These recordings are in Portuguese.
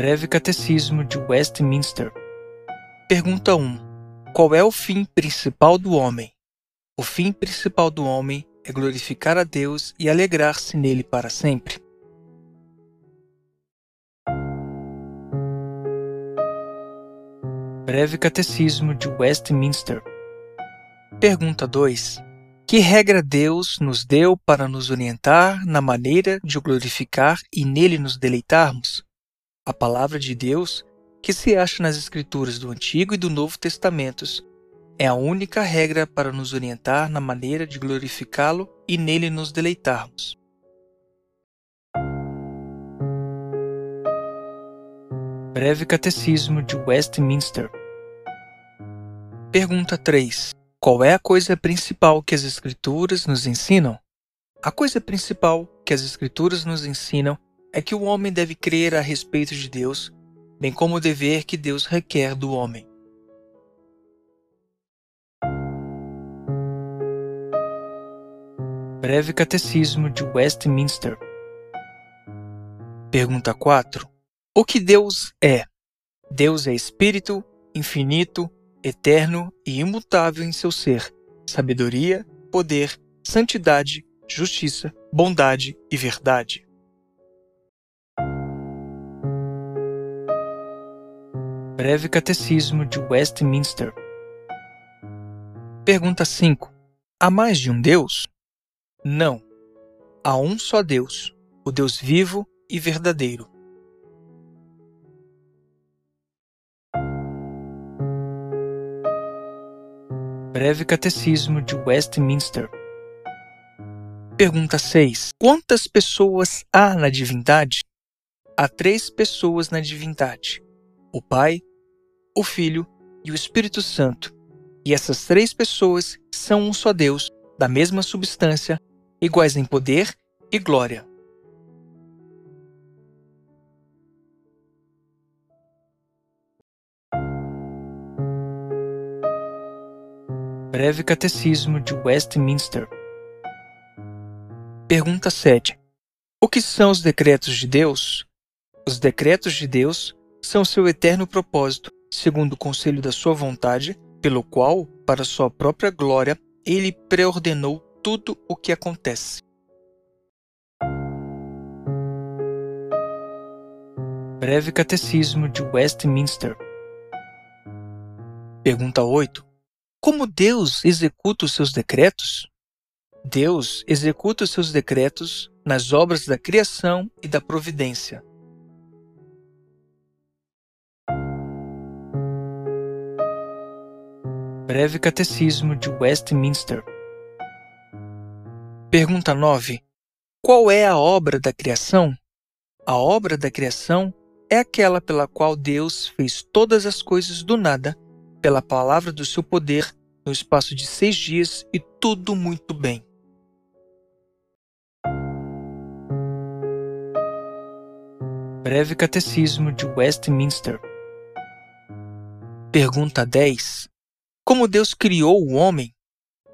Breve Catecismo de Westminster. Pergunta 1. Qual é o fim principal do homem? O fim principal do homem é glorificar a Deus e alegrar-se nele para sempre. Breve Catecismo de Westminster. Pergunta 2. Que regra Deus nos deu para nos orientar na maneira de o glorificar e nele nos deleitarmos? A palavra de Deus, que se acha nas Escrituras do Antigo e do Novo Testamentos, é a única regra para nos orientar na maneira de glorificá-lo e nele nos deleitarmos. Breve Catecismo de Westminster. Pergunta 3. Qual é a coisa principal que as Escrituras nos ensinam? A coisa principal que as Escrituras nos ensinam é que o homem deve crer a respeito de Deus, bem como o dever que Deus requer do homem. Breve Catecismo de Westminster. Pergunta 4. O que Deus é? Deus é espírito, infinito, eterno e imutável em seu ser, sabedoria, poder, santidade, justiça, bondade e verdade. Breve Catecismo de Westminster. Pergunta 5. Há mais de um Deus? Não. Há um só Deus, o Deus vivo e verdadeiro. Breve Catecismo de Westminster. Pergunta 6. Quantas pessoas há na divindade? Há três pessoas na divindade: o Pai, o Filho e o Espírito Santo. E essas três pessoas são um só Deus, da mesma substância, iguais em poder e glória. Breve Catecismo de Westminster. Pergunta 7. O que são os decretos de Deus? Os decretos de Deus são seu eterno propósito, segundo o conselho da sua vontade, pelo qual, para sua própria glória, ele preordenou tudo o que acontece. Breve Catecismo de Westminster. Pergunta 8. Como Deus executa os seus decretos? Deus executa os seus decretos nas obras da criação e da providência. Breve Catecismo de Westminster. Pergunta 9. Qual é a obra da criação? A obra da criação é aquela pela qual Deus fez todas as coisas do nada pela palavra do seu poder no espaço de seis dias e tudo muito bem. Breve Catecismo de Westminster. Pergunta 10. Como Deus criou o homem?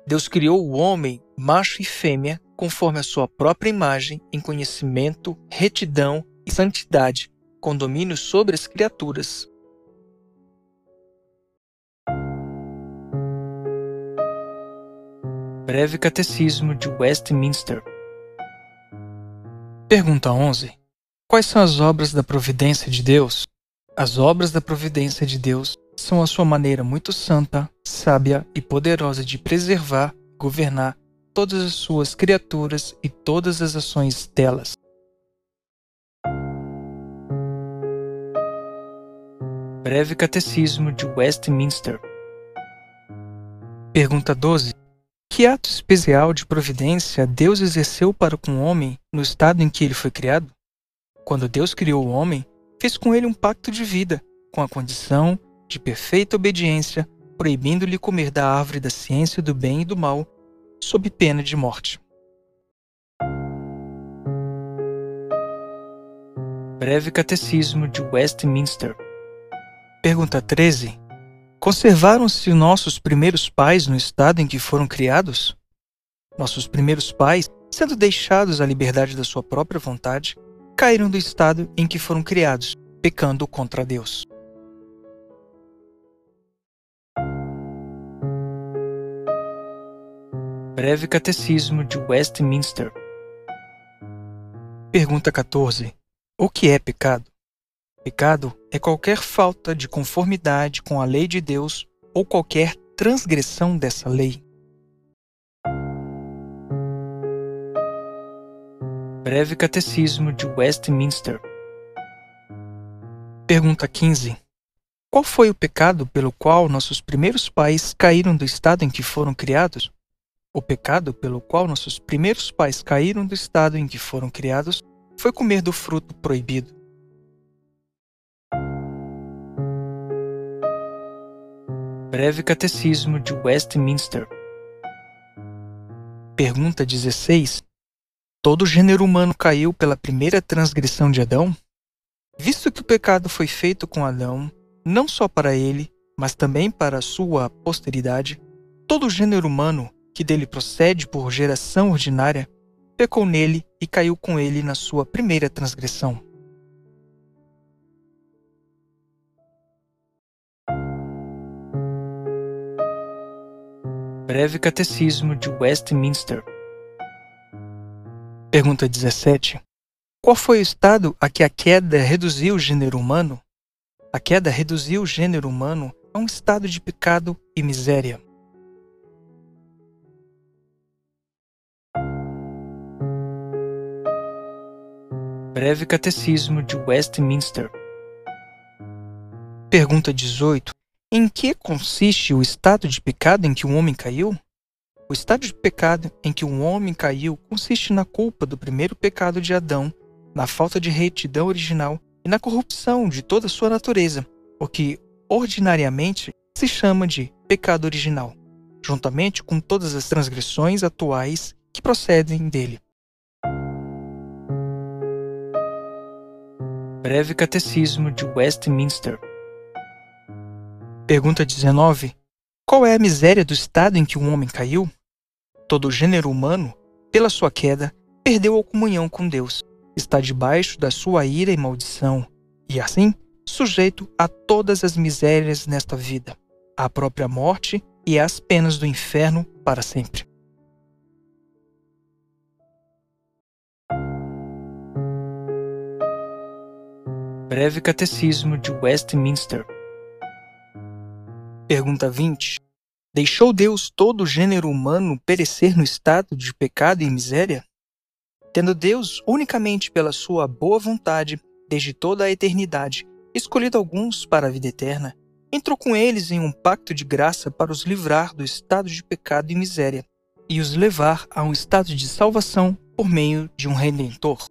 Deus criou o homem, macho e fêmea, conforme a sua própria imagem, em conhecimento, retidão e santidade, com domínio sobre as criaturas. Breve Catecismo de Westminster. Pergunta 11. Quais são as obras da providência de Deus? As obras da providência de Deus são a sua maneira muito santa, sábia e poderosa de preservar governar todas as suas criaturas e todas as ações delas. Breve Catecismo de Westminster. Pergunta 12. Que ato especial de providência Deus exerceu para com o homem no estado em que ele foi criado? Quando Deus criou o homem, fez com ele um pacto de vida, com a condição de perfeita obediência, proibindo-lhe comer da árvore da ciência do bem e do mal, sob pena de morte. Breve Catecismo de Westminster. Pergunta 13. Conservaram-se nossos primeiros pais no estado em que foram criados? Nossos primeiros pais, sendo deixados à liberdade da sua própria vontade, caíram do estado em que foram criados, pecando contra Deus. Breve Catecismo de Westminster. Pergunta 14. O que é pecado? Pecado é qualquer falta de conformidade com a lei de Deus ou qualquer transgressão dessa lei. Breve Catecismo de Westminster. Pergunta 15. Qual foi o pecado pelo qual nossos primeiros pais caíram do estado em que foram criados? O pecado pelo qual nossos primeiros pais caíram do estado em que foram criados foi comer do fruto proibido. Breve Catecismo de Westminster. Pergunta 16. Todo gênero humano caiu pela primeira transgressão de Adão? Visto que o pecado foi feito com Adão, não só para ele, mas também para sua posteridade, todo gênero humano, que dele procede por geração ordinária, pecou nele e caiu com ele na sua primeira transgressão. Breve Catecismo de Westminster. Pergunta 17. Qual foi o estado a que a queda reduziu o gênero humano? A queda reduziu o gênero humano a um estado de pecado e miséria. Breve Catecismo de Westminster. Pergunta 18. Em que consiste o estado de pecado em que o homem caiu? O estado de pecado em que o homem caiu consiste na culpa do primeiro pecado de Adão na falta de retidão original e na corrupção de toda sua natureza, o que ordinariamente se chama de pecado original, juntamente com todas as transgressões atuais que procedem dele. Breve Catecismo de Westminster. Pergunta 19. Qual é a miséria do estado em que um homem caiu? Todo gênero humano, pela sua queda, perdeu a comunhão com Deus está debaixo da sua ira e maldição, e assim sujeito a todas as misérias nesta vida, à própria morte e às penas do inferno para sempre. Breve Catecismo de Westminster. Pergunta 20. Deixou Deus todo o gênero humano perecer no estado de pecado e miséria? tendo Deus, unicamente pela sua boa vontade, desde toda a eternidade, escolhido alguns para a vida eterna, entrou com eles em um pacto de graça para os livrar do estado de pecado e miséria, e os levar a um estado de salvação por meio de um redentor.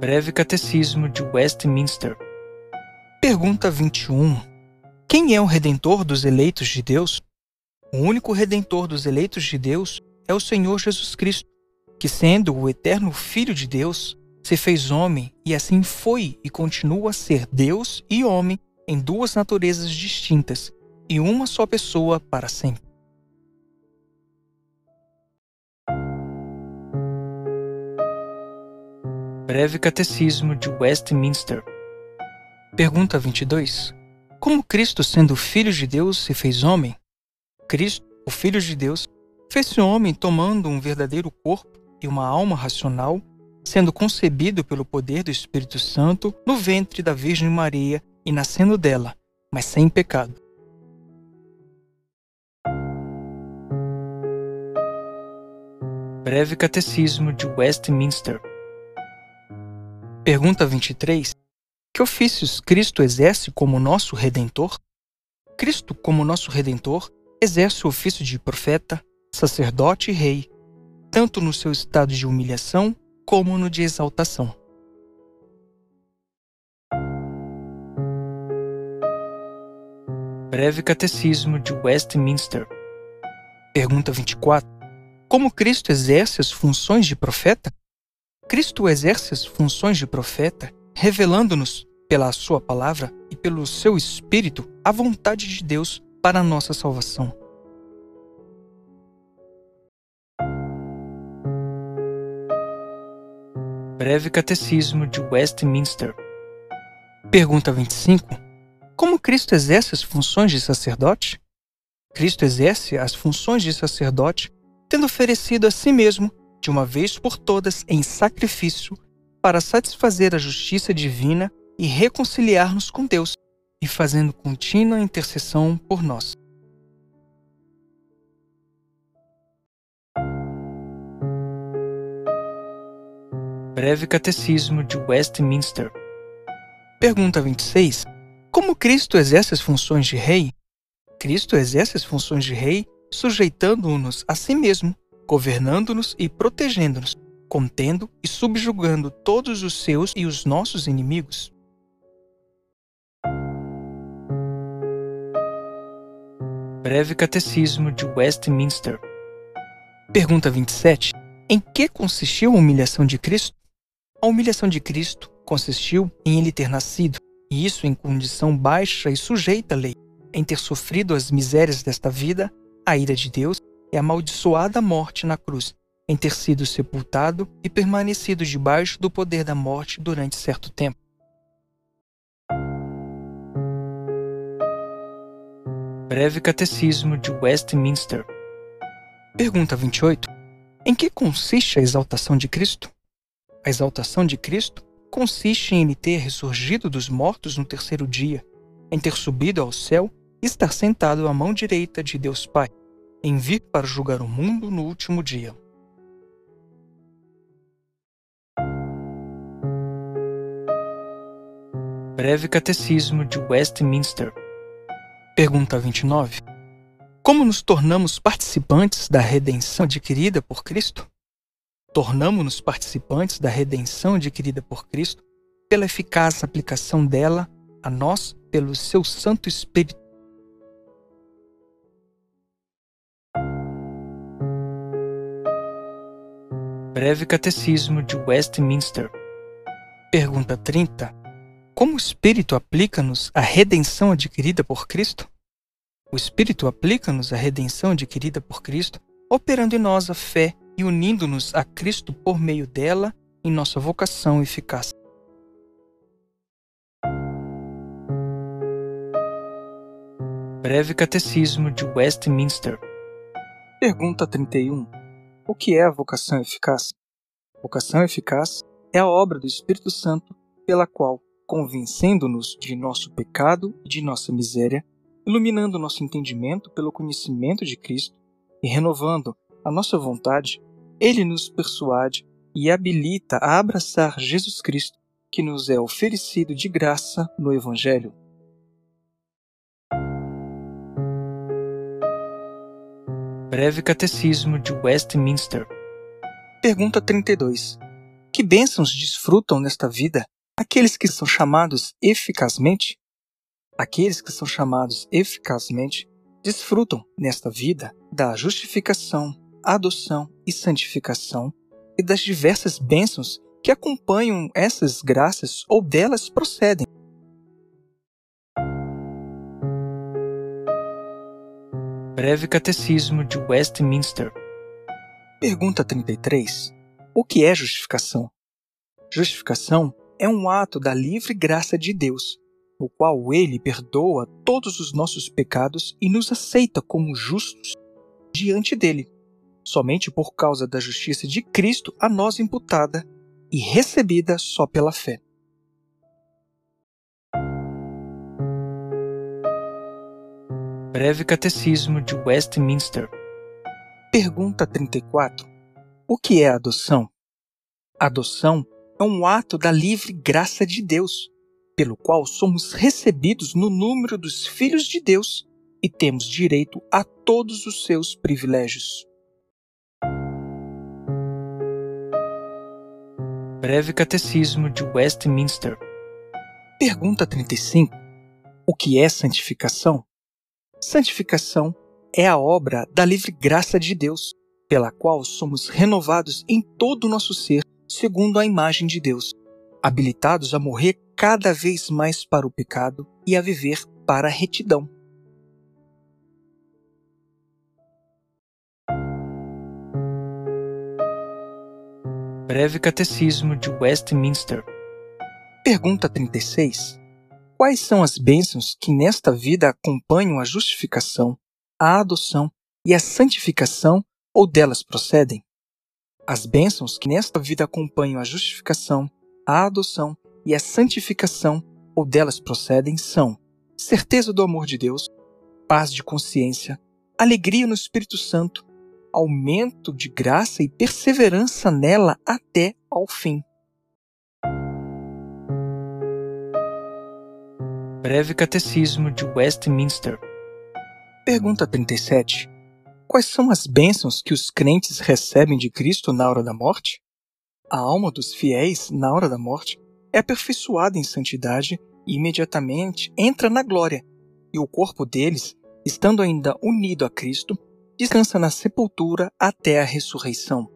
Breve Catecismo de Westminster. Pergunta 21. Quem é o redentor dos eleitos de Deus? O único redentor dos eleitos de Deus é o Senhor Jesus Cristo, que, sendo o eterno Filho de Deus, se fez homem e assim foi e continua a ser Deus e homem em duas naturezas distintas e uma só pessoa para sempre. Breve Catecismo de Westminster. Pergunta 22. Como Cristo, sendo Filho de Deus, se fez homem? Cristo, o Filho de Deus, fez-se homem tomando um verdadeiro corpo e uma alma racional, sendo concebido pelo poder do Espírito Santo no ventre da Virgem Maria e nascendo dela, mas sem pecado. Breve Catecismo de Westminster. Pergunta 23. Que ofícios Cristo exerce como nosso redentor? Cristo, como nosso redentor, exerce o ofício de profeta, sacerdote e rei, tanto no seu estado de humilhação como no de exaltação. Breve Catecismo de Westminster. Pergunta 24. Como Cristo exerce as funções de profeta? Cristo exerce as funções de profeta, revelando-nos, pela sua palavra e pelo seu Espírito, a vontade de Deus para a nossa salvação. Breve Catecismo de Westminster. Pergunta 25. Como Cristo exerce as funções de sacerdote? Cristo exerce as funções de sacerdote tendo oferecido a si mesmo, de uma vez por todas, em sacrifício, para satisfazer a justiça divina e reconciliar-nos com Deus, e fazendo contínua intercessão por nós. Breve Catecismo de Westminster. Pergunta 26. Como Cristo exerce as funções de rei? Cristo exerce as funções de rei sujeitando-nos a si mesmo, governando-nos e protegendo-nos, contendo e subjugando todos os seus e os nossos inimigos. Breve Catecismo de Westminster. Pergunta 27. Em que consistiu a humilhação de Cristo? A humilhação de Cristo consistiu em ele ter nascido, e isso em condição baixa e sujeita à lei, em ter sofrido as misérias desta vida a ira de Deus é amaldiçoada a morte na cruz, em ter sido sepultado e permanecido debaixo do poder da morte durante certo tempo. Breve Catecismo de Westminster. Pergunta 28. Em que consiste a exaltação de Cristo? A exaltação de Cristo consiste em ele ter ressurgido dos mortos no terceiro dia, em ter subido ao céu e estar sentado à mão direita de Deus Pai em vir para julgar o mundo no último dia. Breve Catecismo de Westminster. Pergunta 29. Como nos tornamos participantes da redenção adquirida por Cristo? Tornamos-nos participantes da redenção adquirida por Cristo pela eficaz aplicação dela a nós pelo seu Santo Espírito Breve Catecismo de Westminster. Pergunta 30. Como o Espírito aplica-nos a redenção adquirida por Cristo? O Espírito aplica-nos a redenção adquirida por Cristo, operando em nós a fé e unindo-nos a Cristo por meio dela em nossa vocação eficaz. Breve Catecismo de Westminster. Pergunta 31. O que é a vocação eficaz? Vocação eficaz é a obra do Espírito Santo pela qual, convencendo-nos de nosso pecado e de nossa miséria, iluminando nosso entendimento pelo conhecimento de Cristo e renovando a nossa vontade, ele nos persuade e habilita a abraçar Jesus Cristo, que nos é oferecido de graça no Evangelho. Breve Catecismo de Westminster. Pergunta 32. Que bênçãos desfrutam nesta vida aqueles que são chamados eficazmente? Aqueles que são chamados eficazmente desfrutam nesta vida da justificação, adoção e santificação e das diversas bênçãos que acompanham essas graças ou delas procedem. Breve Catecismo de Westminster. Pergunta 33. O que é justificação? Justificação é um ato da livre graça de Deus, no qual ele perdoa todos os nossos pecados e nos aceita como justos diante dele, somente por causa da justiça de Cristo a nós imputada e recebida só pela fé. Breve Catecismo de Westminster. Pergunta 34. O que é adoção? Adoção é um ato da livre graça de Deus, pelo qual somos recebidos no número dos filhos de Deus e temos direito a todos os seus privilégios. Breve Catecismo de Westminster. Pergunta 35. O que é santificação? Santificação é a obra da livre graça de Deus, pela qual somos renovados em todo o nosso ser, segundo a imagem de Deus, habilitados a morrer cada vez mais para o pecado e a viver para a retidão. Breve Catecismo de Westminster. Pergunta 36. Quais são as bênçãos que nesta vida acompanham a justificação, a adoção e a santificação ou delas procedem? As bênçãos que nesta vida acompanham a justificação, a adoção e a santificação ou delas procedem são certeza do amor de Deus, paz de consciência, alegria no Espírito Santo, aumento de graça e perseverança nela até ao fim. Breve Catecismo de Westminster. Pergunta 37. Quais são as bênçãos que os crentes recebem de Cristo na hora da morte? A alma dos fiéis, na hora da morte, é aperfeiçoada em santidade e imediatamente entra na glória, e o corpo deles, estando ainda unido a Cristo, descansa na sepultura até a ressurreição.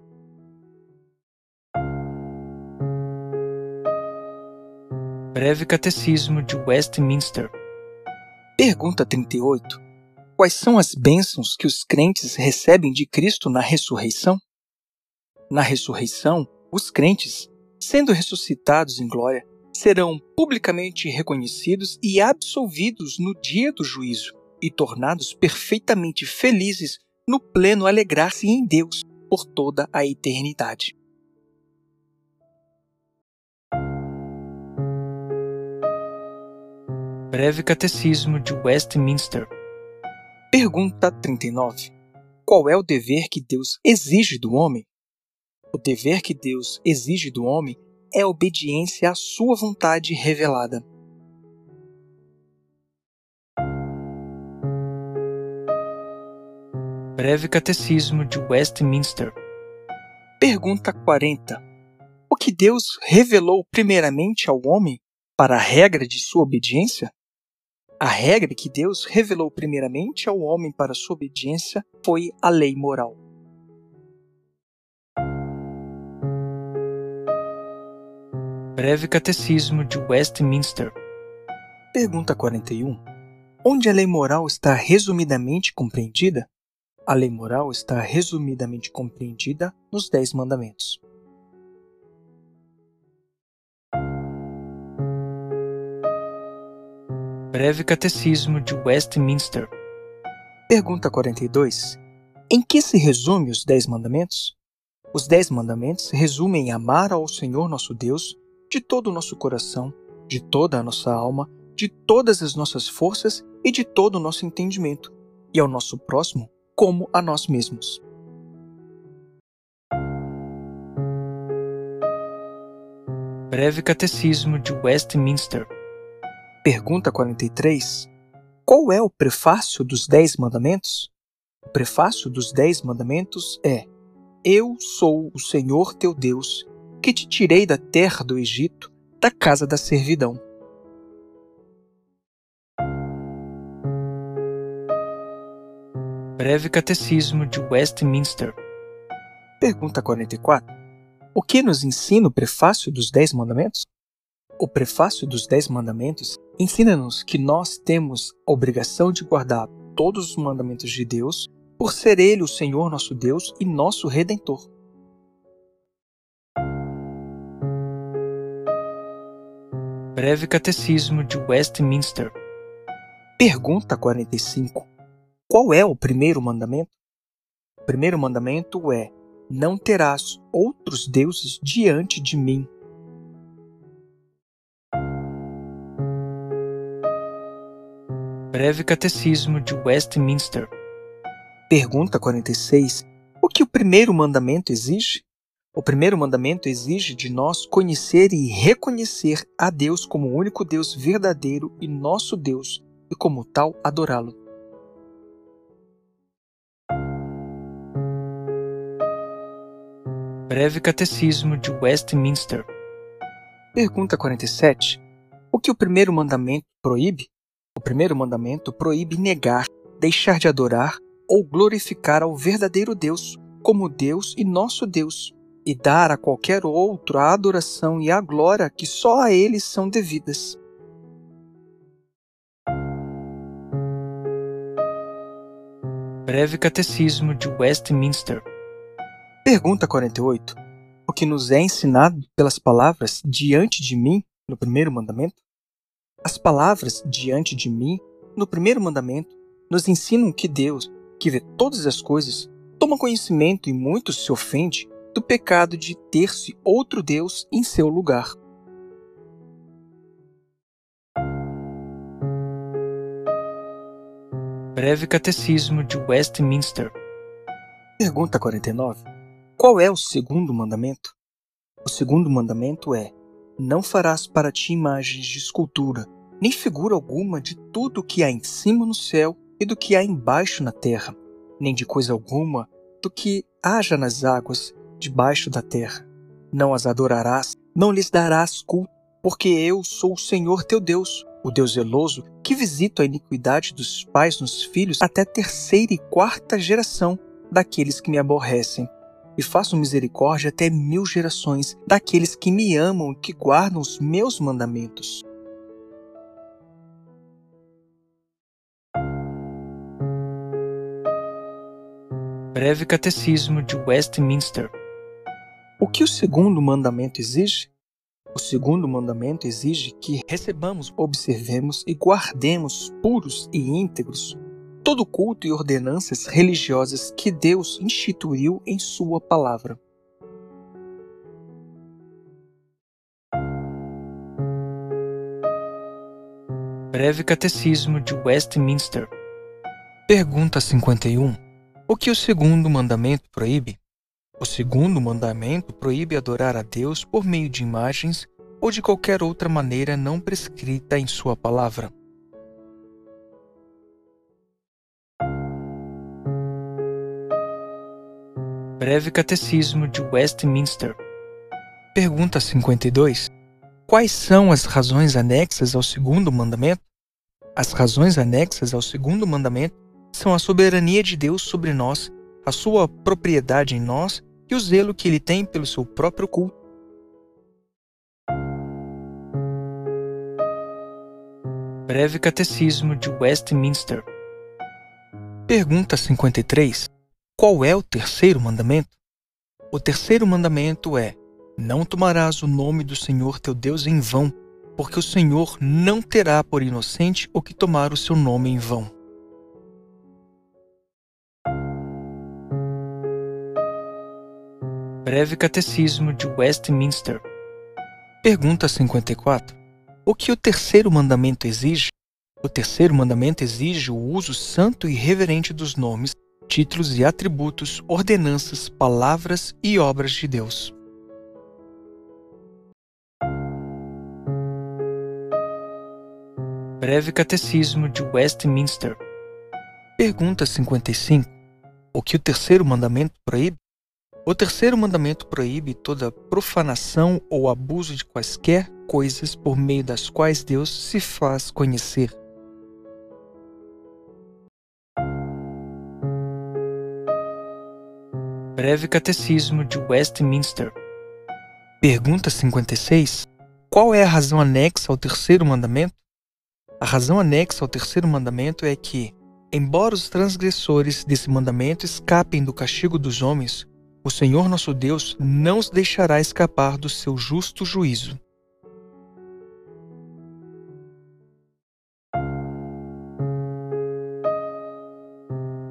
Breve Catecismo de Westminster. Pergunta 38. Quais são as bênçãos que os crentes recebem de Cristo na ressurreição? Na ressurreição, os crentes, sendo ressuscitados em glória, serão publicamente reconhecidos e absolvidos no dia do juízo e tornados perfeitamente felizes no pleno alegrar-se em Deus por toda a eternidade. Breve Catecismo de Westminster. Pergunta 39. Qual é o dever que Deus exige do homem? O dever que Deus exige do homem é a obediência à sua vontade revelada. Breve Catecismo de Westminster. Pergunta 40. O que Deus revelou primeiramente ao homem para a regra de sua obediência? A regra que Deus revelou primeiramente ao homem para sua obediência foi a lei moral. Breve Catecismo de Westminster. Pergunta 41. Onde a lei moral está resumidamente compreendida? A lei moral está resumidamente compreendida nos Dez Mandamentos. Breve Catecismo de Westminster. Pergunta 42. Em que se resume os Dez Mandamentos? Os Dez Mandamentos resumem amar ao Senhor nosso Deus de todo o nosso coração, de toda a nossa alma, de todas as nossas forças e de todo o nosso entendimento, e ao nosso próximo como a nós mesmos. Breve Catecismo de Westminster. Pergunta 43. Qual é o prefácio dos Dez Mandamentos? O prefácio dos Dez Mandamentos é: Eu sou o Senhor teu Deus, que te tirei da terra do Egito, da casa da servidão. Breve Catecismo de Westminster. Pergunta 44. O que nos ensina o prefácio dos Dez Mandamentos? O prefácio dos Dez Mandamentos ensina-nos que nós temos a obrigação de guardar todos os mandamentos de Deus, por ser Ele o Senhor nosso Deus e nosso Redentor. Breve Catecismo de Westminster. Pergunta 45. Qual é o primeiro mandamento? O primeiro mandamento é: Não terás outros deuses diante de mim. Breve Catecismo de Westminster. Pergunta 46. O que o primeiro mandamento exige? O primeiro mandamento exige de nós conhecer e reconhecer a Deus como o único Deus verdadeiro e nosso Deus, e como tal adorá-lo. Breve Catecismo de Westminster. Pergunta 47. O que o primeiro mandamento proíbe? O primeiro mandamento proíbe negar, deixar de adorar ou glorificar ao verdadeiro Deus como Deus e nosso Deus, e dar a qualquer outro a adoração e a glória que só a Ele são devidas. Breve Catecismo de Westminster. Pergunta 48. o que nos é ensinado pelas palavras diante de mim no primeiro mandamento? As palavras diante de mim no primeiro mandamento nos ensinam que Deus, que vê todas as coisas, toma conhecimento e muito se ofende do pecado de ter-se outro Deus em seu lugar. Breve Catecismo de Westminster. Pergunta 49. Qual é o segundo mandamento? O segundo mandamento é: Não farás para ti imagens de escultura, nem figura alguma de tudo o que há em cima no céu e do que há embaixo na terra, nem de coisa alguma do que haja nas águas debaixo da terra. Não as adorarás, não lhes darás culto, porque eu sou o Senhor teu Deus, o Deus zeloso, que visito a iniquidade dos pais nos filhos até terceira e quarta geração daqueles que me aborrecem, e faço misericórdia até mil gerações daqueles que me amam e que guardam os meus mandamentos. Breve Catecismo de Westminster. O que o segundo mandamento exige? O segundo mandamento exige que recebamos, observemos e guardemos puros e íntegros todo culto e ordenanças religiosas que Deus instituiu em Sua palavra. Breve Catecismo de Westminster. Pergunta 51. O que o segundo mandamento proíbe? O segundo mandamento proíbe adorar a Deus por meio de imagens ou de qualquer outra maneira não prescrita em Sua palavra. Breve Catecismo de Westminster. Pergunta 52. Quais são as razões anexas ao segundo mandamento? As razões anexas ao segundo mandamento são a soberania de Deus sobre nós a sua propriedade em nós e o zelo que ele tem pelo seu próprio culto. Breve Catecismo de Westminster. Pergunta 53. Qual é o terceiro mandamento? O terceiro mandamento é: Não tomarás o nome do Senhor teu Deus em vão, porque o Senhor não terá por inocente o que tomar o seu nome em vão. Breve Catecismo de Westminster. Pergunta 54. O que o terceiro mandamento exige? O terceiro mandamento exige o uso santo e reverente dos nomes, títulos e atributos, ordenanças, palavras e obras de Deus. Breve Catecismo de Westminster. Pergunta 55. O que o terceiro mandamento proíbe? O terceiro mandamento proíbe toda profanação ou abuso de quaisquer coisas por meio das quais Deus se faz conhecer. Breve Catecismo de Westminster. Pergunta 56. Qual é a razão anexa ao terceiro mandamento? A razão anexa ao terceiro mandamento é que, embora os transgressores desse mandamento escapem do castigo dos homens, o Senhor nosso Deus não os deixará escapar do seu justo juízo.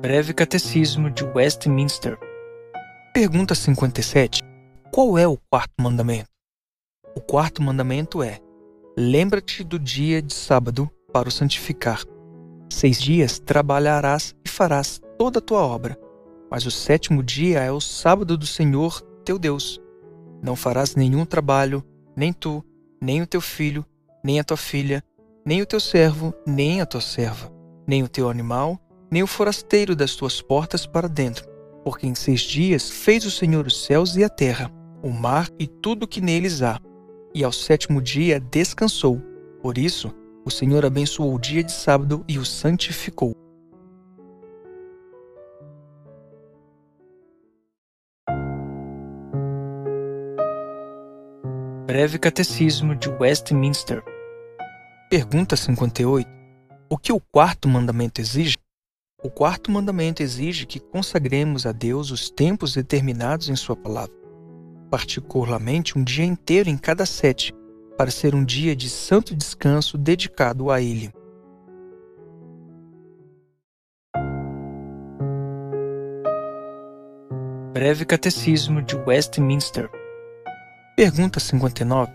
Breve Catecismo de Westminster. Pergunta 57. Qual é o quarto mandamento? O quarto mandamento é: Lembra-te do dia de sábado para o santificar. Seis dias trabalharás e farás toda a tua obra, mas o sétimo dia é o sábado do Senhor teu Deus. Não farás nenhum trabalho, nem tu, nem o teu filho, nem a tua filha, nem o teu servo, nem a tua serva, nem o teu animal, nem o forasteiro das tuas portas para dentro. Porque em seis dias fez o Senhor os céus e a terra, o mar e tudo o que neles há. E ao sétimo dia descansou. Por isso, o Senhor abençoou o dia de sábado e o santificou. Breve Catecismo de Westminster. Pergunta 58. O que o quarto mandamento exige? O quarto mandamento exige que consagremos a Deus os tempos determinados em Sua palavra. particularmente um dia inteiro em cada sete, para ser um dia de santo descanso dedicado a Ele. Breve Catecismo de Westminster. Pergunta 59.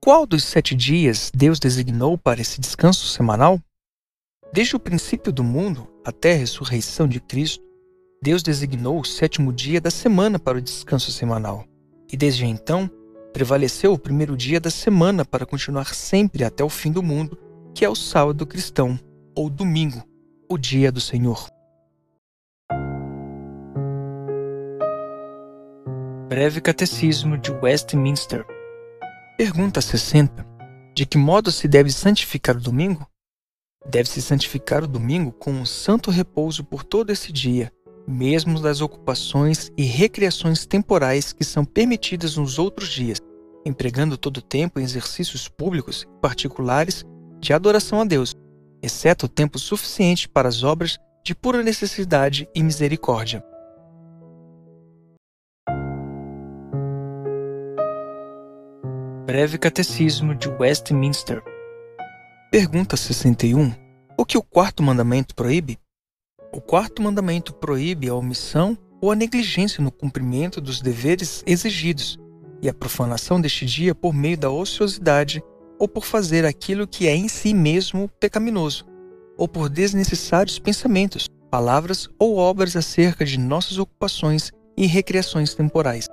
Qual dos sete dias Deus designou para esse descanso semanal? Desde o princípio do mundo até a ressurreição de Cristo, Deus designou o sétimo dia da semana para o descanso semanal. E desde então, prevaleceu o primeiro dia da semana para continuar sempre até o fim do mundo, que é o sábado cristão, ou domingo, o dia do Senhor. Breve Catecismo de Westminster. Pergunta 60. De que modo se deve santificar o domingo? Deve-se santificar o domingo com um santo repouso por todo esse dia, mesmo das ocupações e recreações temporais que são permitidas nos outros dias, empregando todo o tempo em exercícios públicos e particulares de adoração a Deus, exceto o tempo suficiente para as obras de pura necessidade e misericórdia. Breve Catecismo de Westminster Pergunta 61. O que o quarto mandamento proíbe? O quarto mandamento proíbe a omissão ou a negligência no cumprimento dos deveres exigidos e a profanação deste dia por meio da ociosidade ou por fazer aquilo que é em si mesmo pecaminoso, ou por desnecessários pensamentos, palavras ou obras acerca de nossas ocupações e recreações temporais.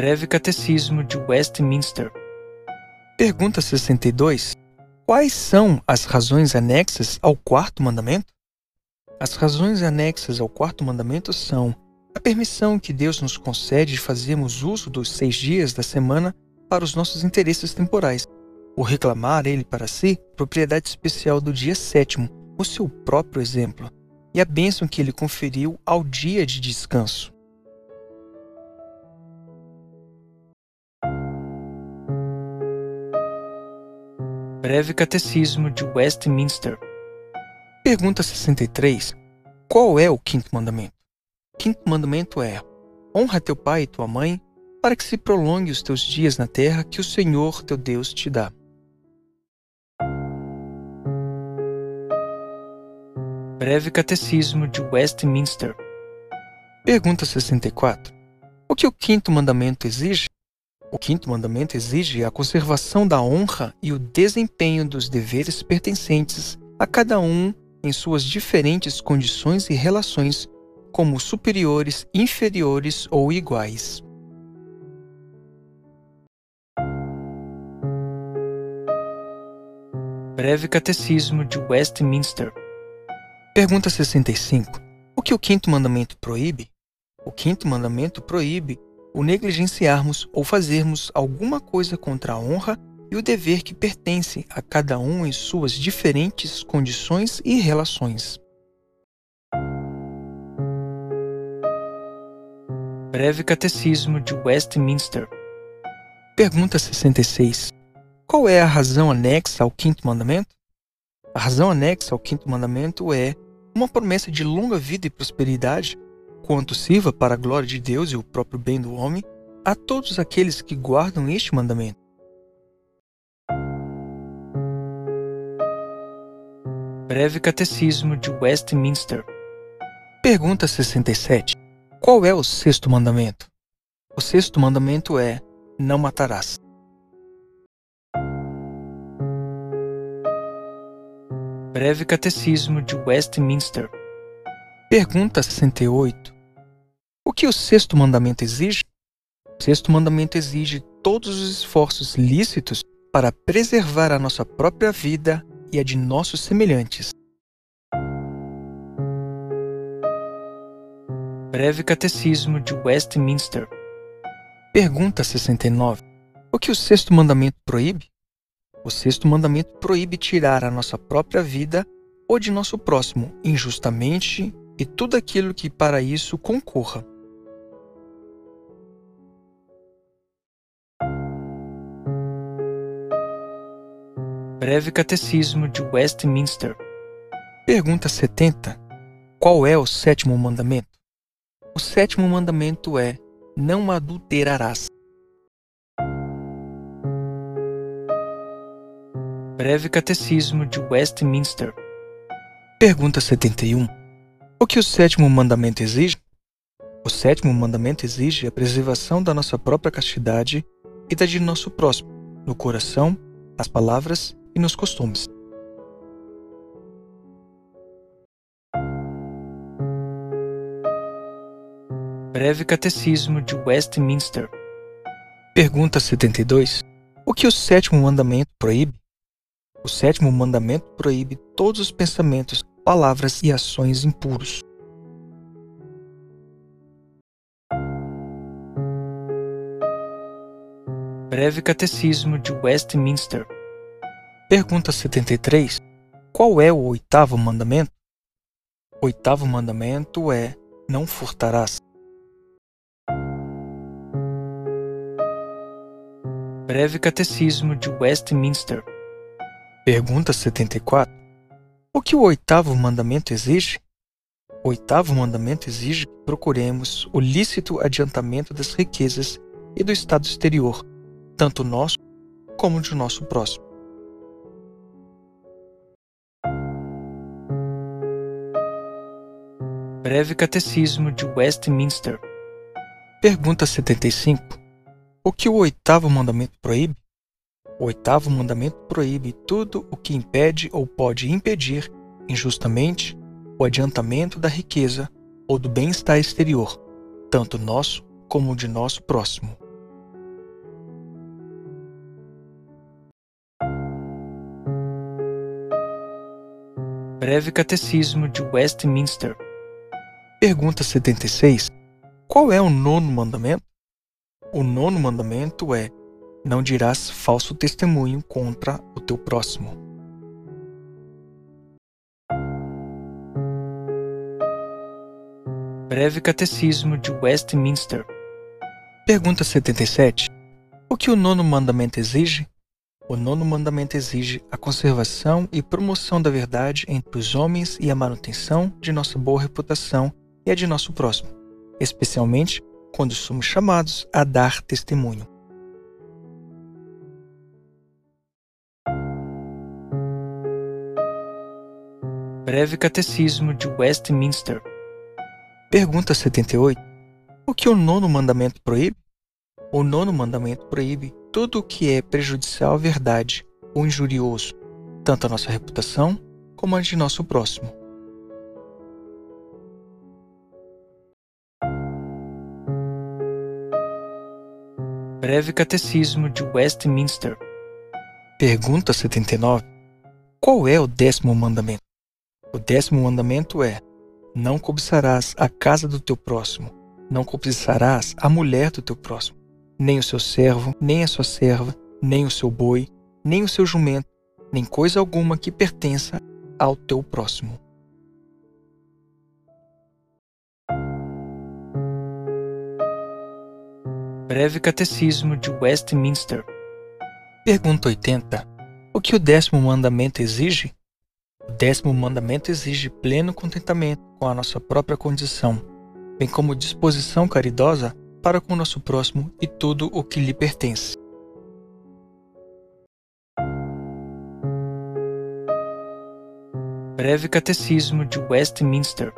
Breve Catecismo de Westminster. Pergunta 62. Quais são as razões anexas ao quarto mandamento? As razões anexas ao quarto mandamento são a permissão que Deus nos concede de fazermos uso dos seis dias da semana para os nossos interesses temporais, ou reclamar ele para si propriedade especial do dia sétimo, o seu próprio exemplo, e a bênção que ele conferiu ao dia de descanso. Breve Catecismo de Westminster. Pergunta 63. Qual é o quinto mandamento? O quinto mandamento é: Honra teu pai e tua mãe, para que se prolongue os teus dias na terra que o Senhor teu Deus te dá. Breve Catecismo de Westminster. Pergunta 64. O que o quinto mandamento exige? O quinto mandamento exige a conservação da honra e o desempenho dos deveres pertencentes a cada um em suas diferentes condições e relações, como superiores, inferiores ou iguais. Breve Catecismo de Westminster. Pergunta 65. O que o quinto mandamento proíbe? O quinto mandamento proíbe o negligenciarmos ou fazermos alguma coisa contra a honra e o dever que pertence a cada um em suas diferentes condições e relações. Breve Catecismo de Westminster. Pergunta 66. Qual é a razão anexa ao quinto mandamento? A razão anexa ao quinto mandamento é uma promessa de longa vida e prosperidade quanto sirva para a glória de Deus e o próprio bem do homem, a todos aqueles que guardam este mandamento. Breve Catecismo de Westminster. Pergunta 67. Qual é o sexto mandamento? O sexto mandamento é: Não matarás. Breve Catecismo de Westminster. Pergunta 68. O que o sexto mandamento exige? O sexto mandamento exige todos os esforços lícitos para preservar a nossa própria vida e a de nossos semelhantes. Breve Catecismo de Westminster. Pergunta 69. O que o sexto mandamento proíbe? O sexto mandamento proíbe tirar a nossa própria vida ou de nosso próximo injustamente e tudo aquilo que para isso concorra. Breve Catecismo de Westminster. Pergunta 70. Qual é o sétimo mandamento? O sétimo mandamento é: não adulterarás. Breve Catecismo de Westminster. Pergunta 71. O que o sétimo mandamento exige? O sétimo mandamento exige a preservação da nossa própria castidade e da de nosso próximo, no coração, nas palavras e nos costumes. Breve Catecismo de Westminster. Pergunta 72. O que o sétimo mandamento proíbe? O sétimo mandamento proíbe todos os pensamentos, palavras e ações impuros. Breve Catecismo de Westminster. Pergunta 73. Qual é o oitavo mandamento? Oitavo mandamento é: Não furtarás. Breve Catecismo de Westminster. Pergunta 74. O que o oitavo mandamento exige? O oitavo mandamento exige que procuremos o lícito adiantamento das riquezas e do estado exterior, tanto nosso como de nosso próximo. Breve Catecismo de Westminster. Pergunta 75. O que o oitavo mandamento proíbe? O oitavo mandamento proíbe tudo o que impede ou pode impedir, injustamente, o adiantamento da riqueza ou do bem-estar exterior, tanto nosso como de nosso próximo. Breve Catecismo de Westminster. Pergunta 76. Qual é o nono mandamento? O nono mandamento é: Não dirás falso testemunho contra o teu próximo. Breve Catecismo de Westminster. Pergunta 77. O que o nono mandamento exige? O nono mandamento exige a conservação e promoção da verdade entre os homens e a manutenção de nossa boa reputação e a de nosso próximo, especialmente quando somos chamados a dar testemunho. Breve Catecismo de Westminster. Pergunta 78. O que o nono mandamento proíbe? O nono mandamento proíbe tudo o que é prejudicial à verdade ou injurioso, tanto à nossa reputação como à de nosso próximo. Breve Catecismo de Westminster. Pergunta 79. Qual é o décimo mandamento? O décimo mandamento é: Não cobiçarás a casa do teu próximo, não cobiçarás a mulher do teu próximo nem o seu servo, nem a sua serva, nem o seu boi, nem o seu jumento, nem coisa alguma que pertença ao teu próximo. Breve Catecismo de Westminster. Pergunta 80. O que o décimo mandamento exige? O décimo mandamento exige pleno contentamento com a nossa própria condição, bem como disposição caridosa para com o nosso próximo e tudo o que lhe pertence. Breve Catecismo de Westminster.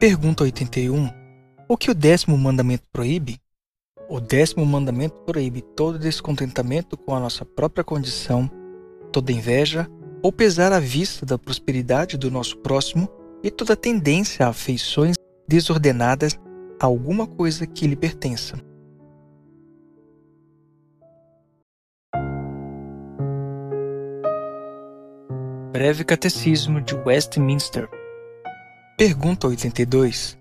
Pergunta 81. O que o décimo mandamento proíbe? O décimo mandamento proíbe todo descontentamento com a nossa própria condição, toda inveja ou pesar à vista da prosperidade do nosso próximo e toda tendência a afeições desordenadas alguma coisa que lhe pertença. Breve Catecismo de Westminster. Pergunta 82.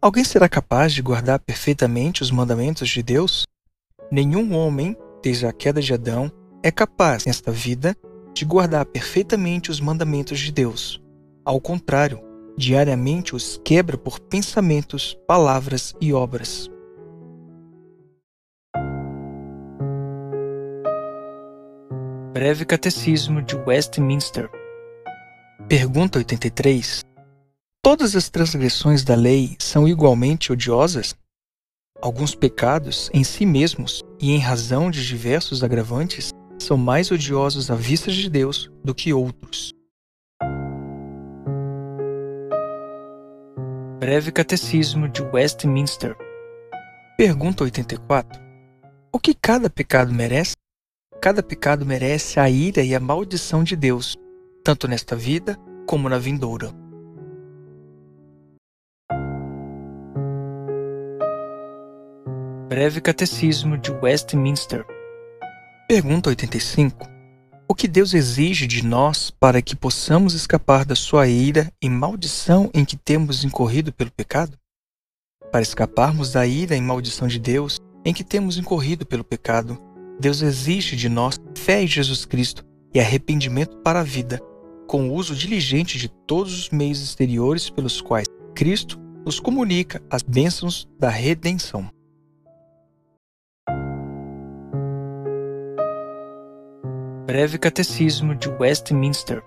Alguém será capaz de guardar perfeitamente os mandamentos de Deus? Nenhum homem, desde a queda de Adão, é capaz, nesta vida, de guardar perfeitamente os mandamentos de Deus. Ao contrário, diariamente os quebra por pensamentos, palavras e obras. Breve Catecismo de Westminster. Pergunta 83. Todas as transgressões da lei são igualmente odiosas? Alguns pecados, em si mesmos e em razão de diversos agravantes, são mais odiosos à vista de Deus do que outros. Breve Catecismo de Westminster. Pergunta 84. O que cada pecado merece? Cada pecado merece a ira e a maldição de Deus, tanto nesta vida como na vindoura. Breve Catecismo de Westminster. Pergunta 85. O que Deus exige de nós para que possamos escapar da sua ira e maldição em que temos incorrido pelo pecado? Para escaparmos da ira e maldição de Deus em que temos incorrido pelo pecado, Deus exige de nós fé em Jesus Cristo e arrependimento para a vida, com o uso diligente de todos os meios exteriores pelos quais Cristo nos comunica as bênçãos da redenção. Breve Catecismo de Westminster.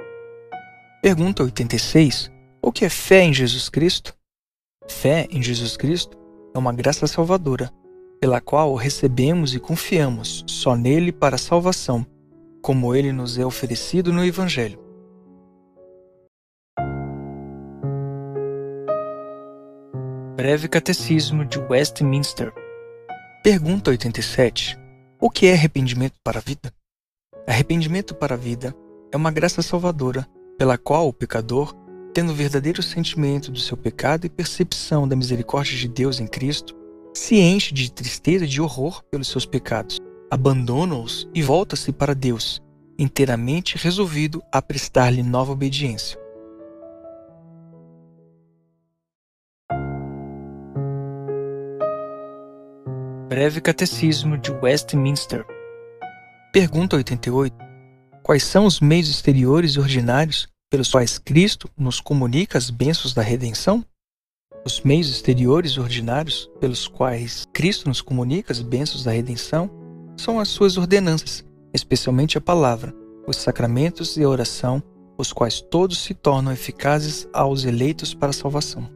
Pergunta 86. O que é fé em Jesus Cristo? Fé em Jesus Cristo é uma graça salvadora, pela qual recebemos e confiamos só nele para a salvação, como ele nos é oferecido no Evangelho. Breve Catecismo de Westminster. Pergunta 87. O que é arrependimento para a vida? Arrependimento para a vida é uma graça salvadora, pela qual o pecador, tendo o verdadeiro sentimento do seu pecado e percepção da misericórdia de Deus em Cristo, se enche de tristeza e de horror pelos seus pecados, abandona-os e volta-se para Deus, inteiramente resolvido a prestar-lhe nova obediência. Breve Catecismo de Westminster Pergunta 88. Quais são os meios exteriores e ordinários pelos quais Cristo nos comunica as bênçãos da redenção? Os meios exteriores e ordinários pelos quais Cristo nos comunica as bênçãos da redenção são as suas ordenanças, especialmente a palavra, os sacramentos e a oração, os quais todos se tornam eficazes aos eleitos para a salvação.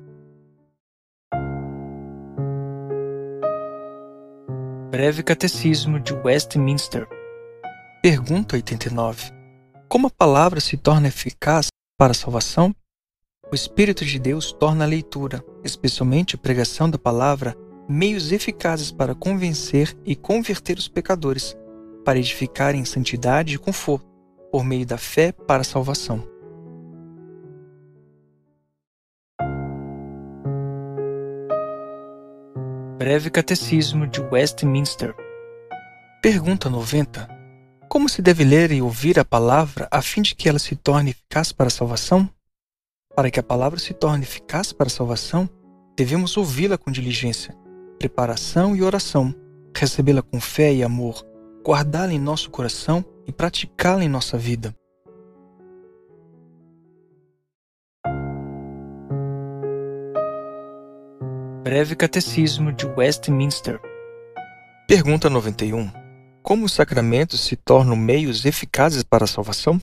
Breve Catecismo de Westminster Pergunta 89. Como a palavra se torna eficaz para a salvação? O Espírito de Deus torna a leitura, especialmente a pregação da palavra, meios eficazes para convencer e converter os pecadores, para edificar em santidade e conforto, por meio da fé para a salvação. Breve Catecismo de Westminster. Pergunta 90. Como se deve ler e ouvir a palavra a fim de que ela se torne eficaz para a salvação? Para que a palavra se torne eficaz para a salvação, devemos ouvi-la com diligência, preparação e oração, recebê-la com fé e amor, guardá-la em nosso coração e praticá-la em nossa vida. Breve Catecismo de Westminster. Pergunta 91. Como os sacramentos se tornam meios eficazes para a salvação?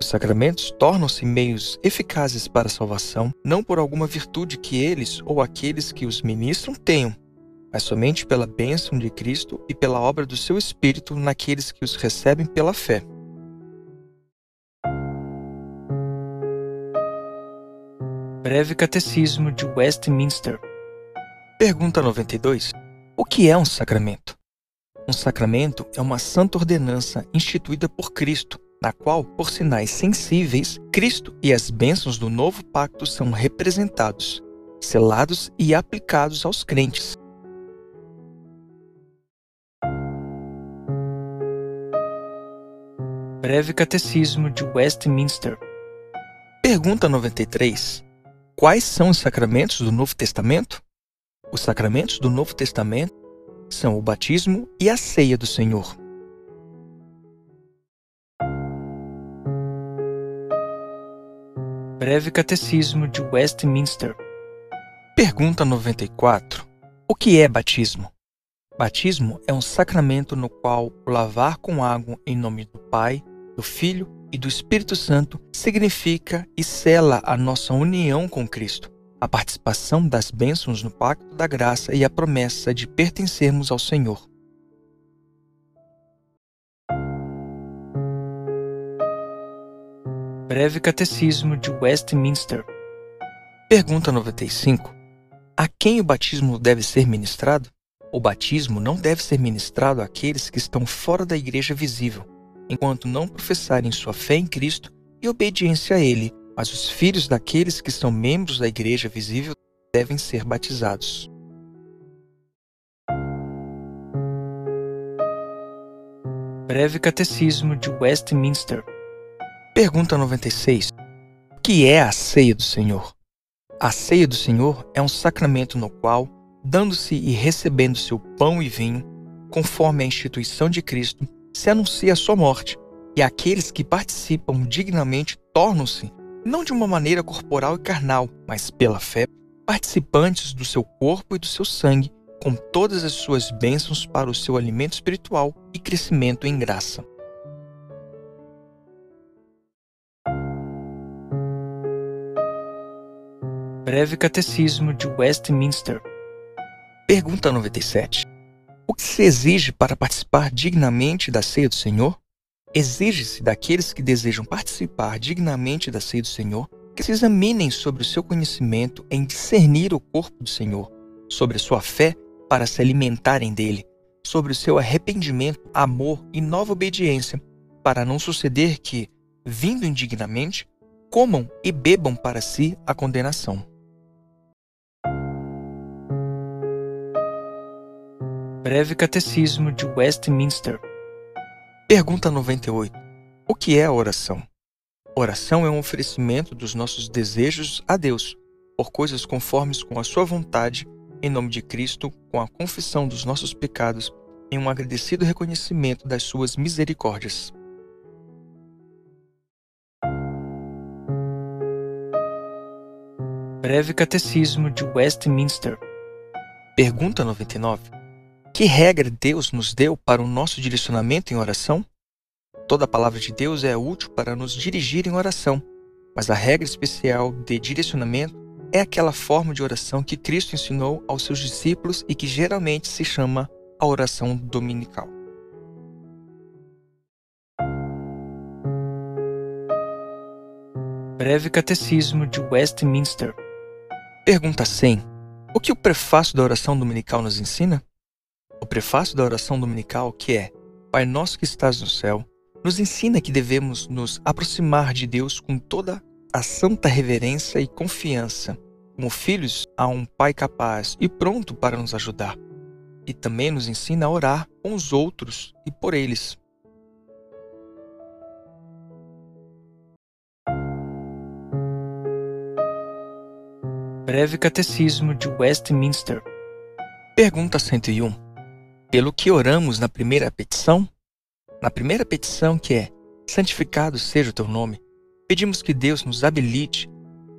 Os sacramentos tornam-se meios eficazes para a salvação não por alguma virtude que eles ou aqueles que os ministram tenham, mas somente pela bênção de Cristo e pela obra do seu Espírito naqueles que os recebem pela fé. Breve Catecismo de Westminster. Pergunta 92. O que é um sacramento? Um sacramento é uma santa ordenança instituída por Cristo, na qual, por sinais sensíveis, Cristo e as bênçãos do novo pacto são representados, selados e aplicados aos crentes. Breve Catecismo de Westminster. Pergunta 93. Quais são os sacramentos do Novo Testamento? Os sacramentos do Novo Testamento são o batismo e a ceia do Senhor. Breve Catecismo de Westminster. Pergunta 94. O que é batismo? Batismo é um sacramento no qual o lavar com água em nome do Pai, do Filho e do Espírito Santo significa e sela a nossa união com Cristo, a participação das bênçãos no pacto da graça e a promessa de pertencermos ao Senhor. Breve Catecismo de Westminster. Pergunta 95. A quem o batismo deve ser ministrado? O batismo não deve ser ministrado àqueles que estão fora da igreja visível, enquanto não professarem sua fé em Cristo e obediência a Ele, mas os filhos daqueles que são membros da igreja visível devem ser batizados. Breve Catecismo de Westminster. Pergunta 96. O que é a ceia do Senhor? A ceia do Senhor é um sacramento no qual, dando-se e recebendo seu pão e vinho, conforme a instituição de Cristo, se anuncia a sua morte, e aqueles que participam dignamente tornam-se, não de uma maneira corporal e carnal, mas pela fé, participantes do seu corpo e do seu sangue, com todas as suas bênçãos para o seu alimento espiritual e crescimento em graça. Breve Catecismo de Westminster. Pergunta 97. O que se exige para participar dignamente da ceia do Senhor? Exige-se daqueles que desejam participar dignamente da ceia do Senhor que se examinem sobre o seu conhecimento em discernir o corpo do Senhor, sobre sua fé para se alimentarem dele, sobre o seu arrependimento, amor e nova obediência, para não suceder que, vindo indignamente, comam e bebam para si a condenação. Breve Catecismo de Westminster. Pergunta 98. O que é a oração? Oração é um oferecimento dos nossos desejos a Deus, por coisas conformes com a sua vontade, em nome de Cristo, com a confissão dos nossos pecados, em um agradecido reconhecimento das suas misericórdias. Breve Catecismo de Westminster. Pergunta 99. Que regra Deus nos deu para o nosso direcionamento em oração? Toda a palavra de Deus é útil para nos dirigir em oração, mas a regra especial de direcionamento é aquela forma de oração que Cristo ensinou aos seus discípulos e que geralmente se chama a oração dominical. Breve Catecismo de Westminster. Pergunta 100. O que o prefácio da oração dominical nos ensina? O prefácio da oração dominical, que é Pai nosso que estás no céu, nos ensina que devemos nos aproximar de Deus com toda a santa reverência e confiança, como filhos a um Pai capaz e pronto para nos ajudar. E também nos ensina a orar com os outros e por eles. Breve Catecismo de Westminster. Pergunta 101 pelo que oramos na primeira petição? Na primeira petição, que é: Santificado seja o teu nome, pedimos que Deus nos habilite,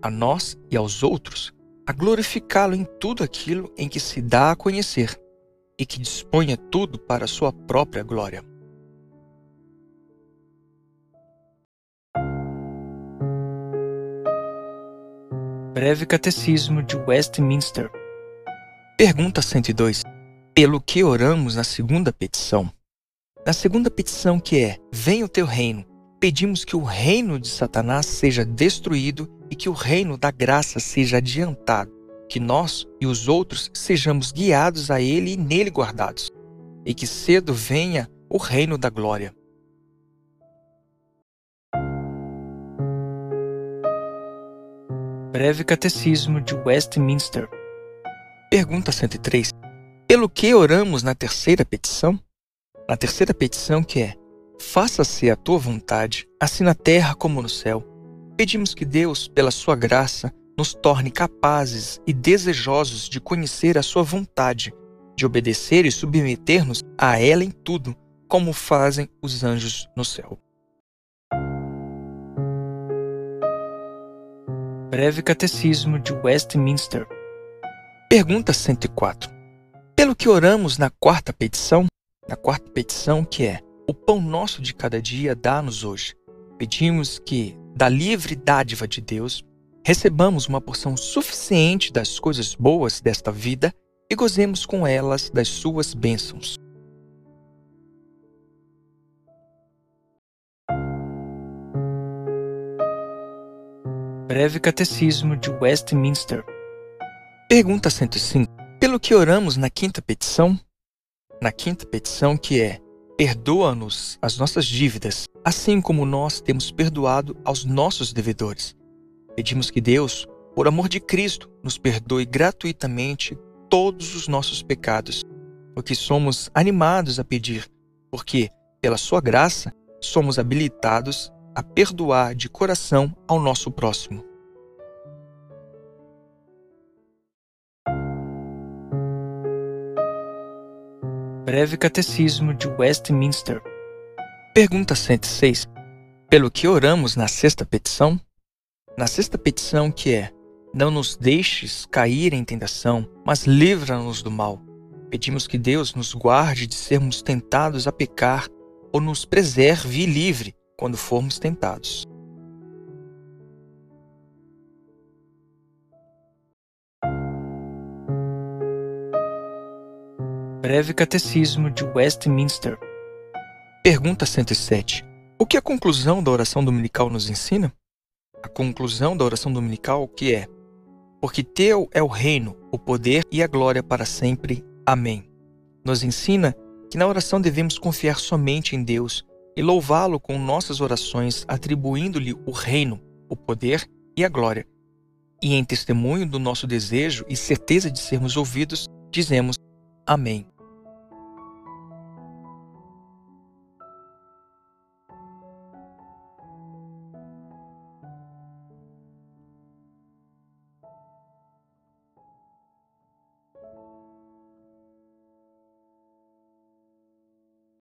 a nós e aos outros, a glorificá-lo em tudo aquilo em que se dá a conhecer e que disponha tudo para a sua própria glória. Breve Catecismo de Westminster. Pergunta 102 pelo que oramos na segunda petição. Na segunda petição, que é: Venha o teu reino, pedimos que o reino de Satanás seja destruído e que o reino da graça seja adiantado, que nós e os outros sejamos guiados a ele e nele guardados, e que cedo venha o reino da glória. Breve Catecismo de Westminster. Pergunta 103 pelo que oramos na terceira petição? Na terceira petição, que é: Faça-se a tua vontade, assim na terra como no céu. Pedimos que Deus, pela sua graça, nos torne capazes e desejosos de conhecer a sua vontade, de obedecer e submeter-nos a ela em tudo, como fazem os anjos no céu. Breve Catecismo de Westminster. Pergunta 104 pelo que oramos na quarta petição, na quarta petição que é: O pão nosso de cada dia dá-nos hoje. Pedimos que, da livre dádiva de Deus, recebamos uma porção suficiente das coisas boas desta vida e gozemos com elas das suas bênçãos. Breve Catecismo de Westminster. Pergunta 105. Pelo que oramos na quinta petição? Na quinta petição, que é: Perdoa-nos as nossas dívidas, assim como nós temos perdoado aos nossos devedores. Pedimos que Deus, por amor de Cristo, nos perdoe gratuitamente todos os nossos pecados, porque somos animados a pedir, porque, pela Sua graça, somos habilitados a perdoar de coração ao nosso próximo. Breve Catecismo de Westminster. Pergunta 106. Pelo que oramos na sexta petição? Na sexta petição, que é: Não nos deixes cair em tentação, mas livra-nos do mal. Pedimos que Deus nos guarde de sermos tentados a pecar ou nos preserve livre quando formos tentados. Breve Catecismo de Westminster. Pergunta 107. O que a conclusão da oração dominical nos ensina? A conclusão da oração dominical que é: Porque teu é o reino, o poder e a glória para sempre. Amém. Nos ensina que na oração devemos confiar somente em Deus e louvá-lo com nossas orações, atribuindo-lhe o reino, o poder e a glória. E em testemunho do nosso desejo e certeza de sermos ouvidos, dizemos Amém.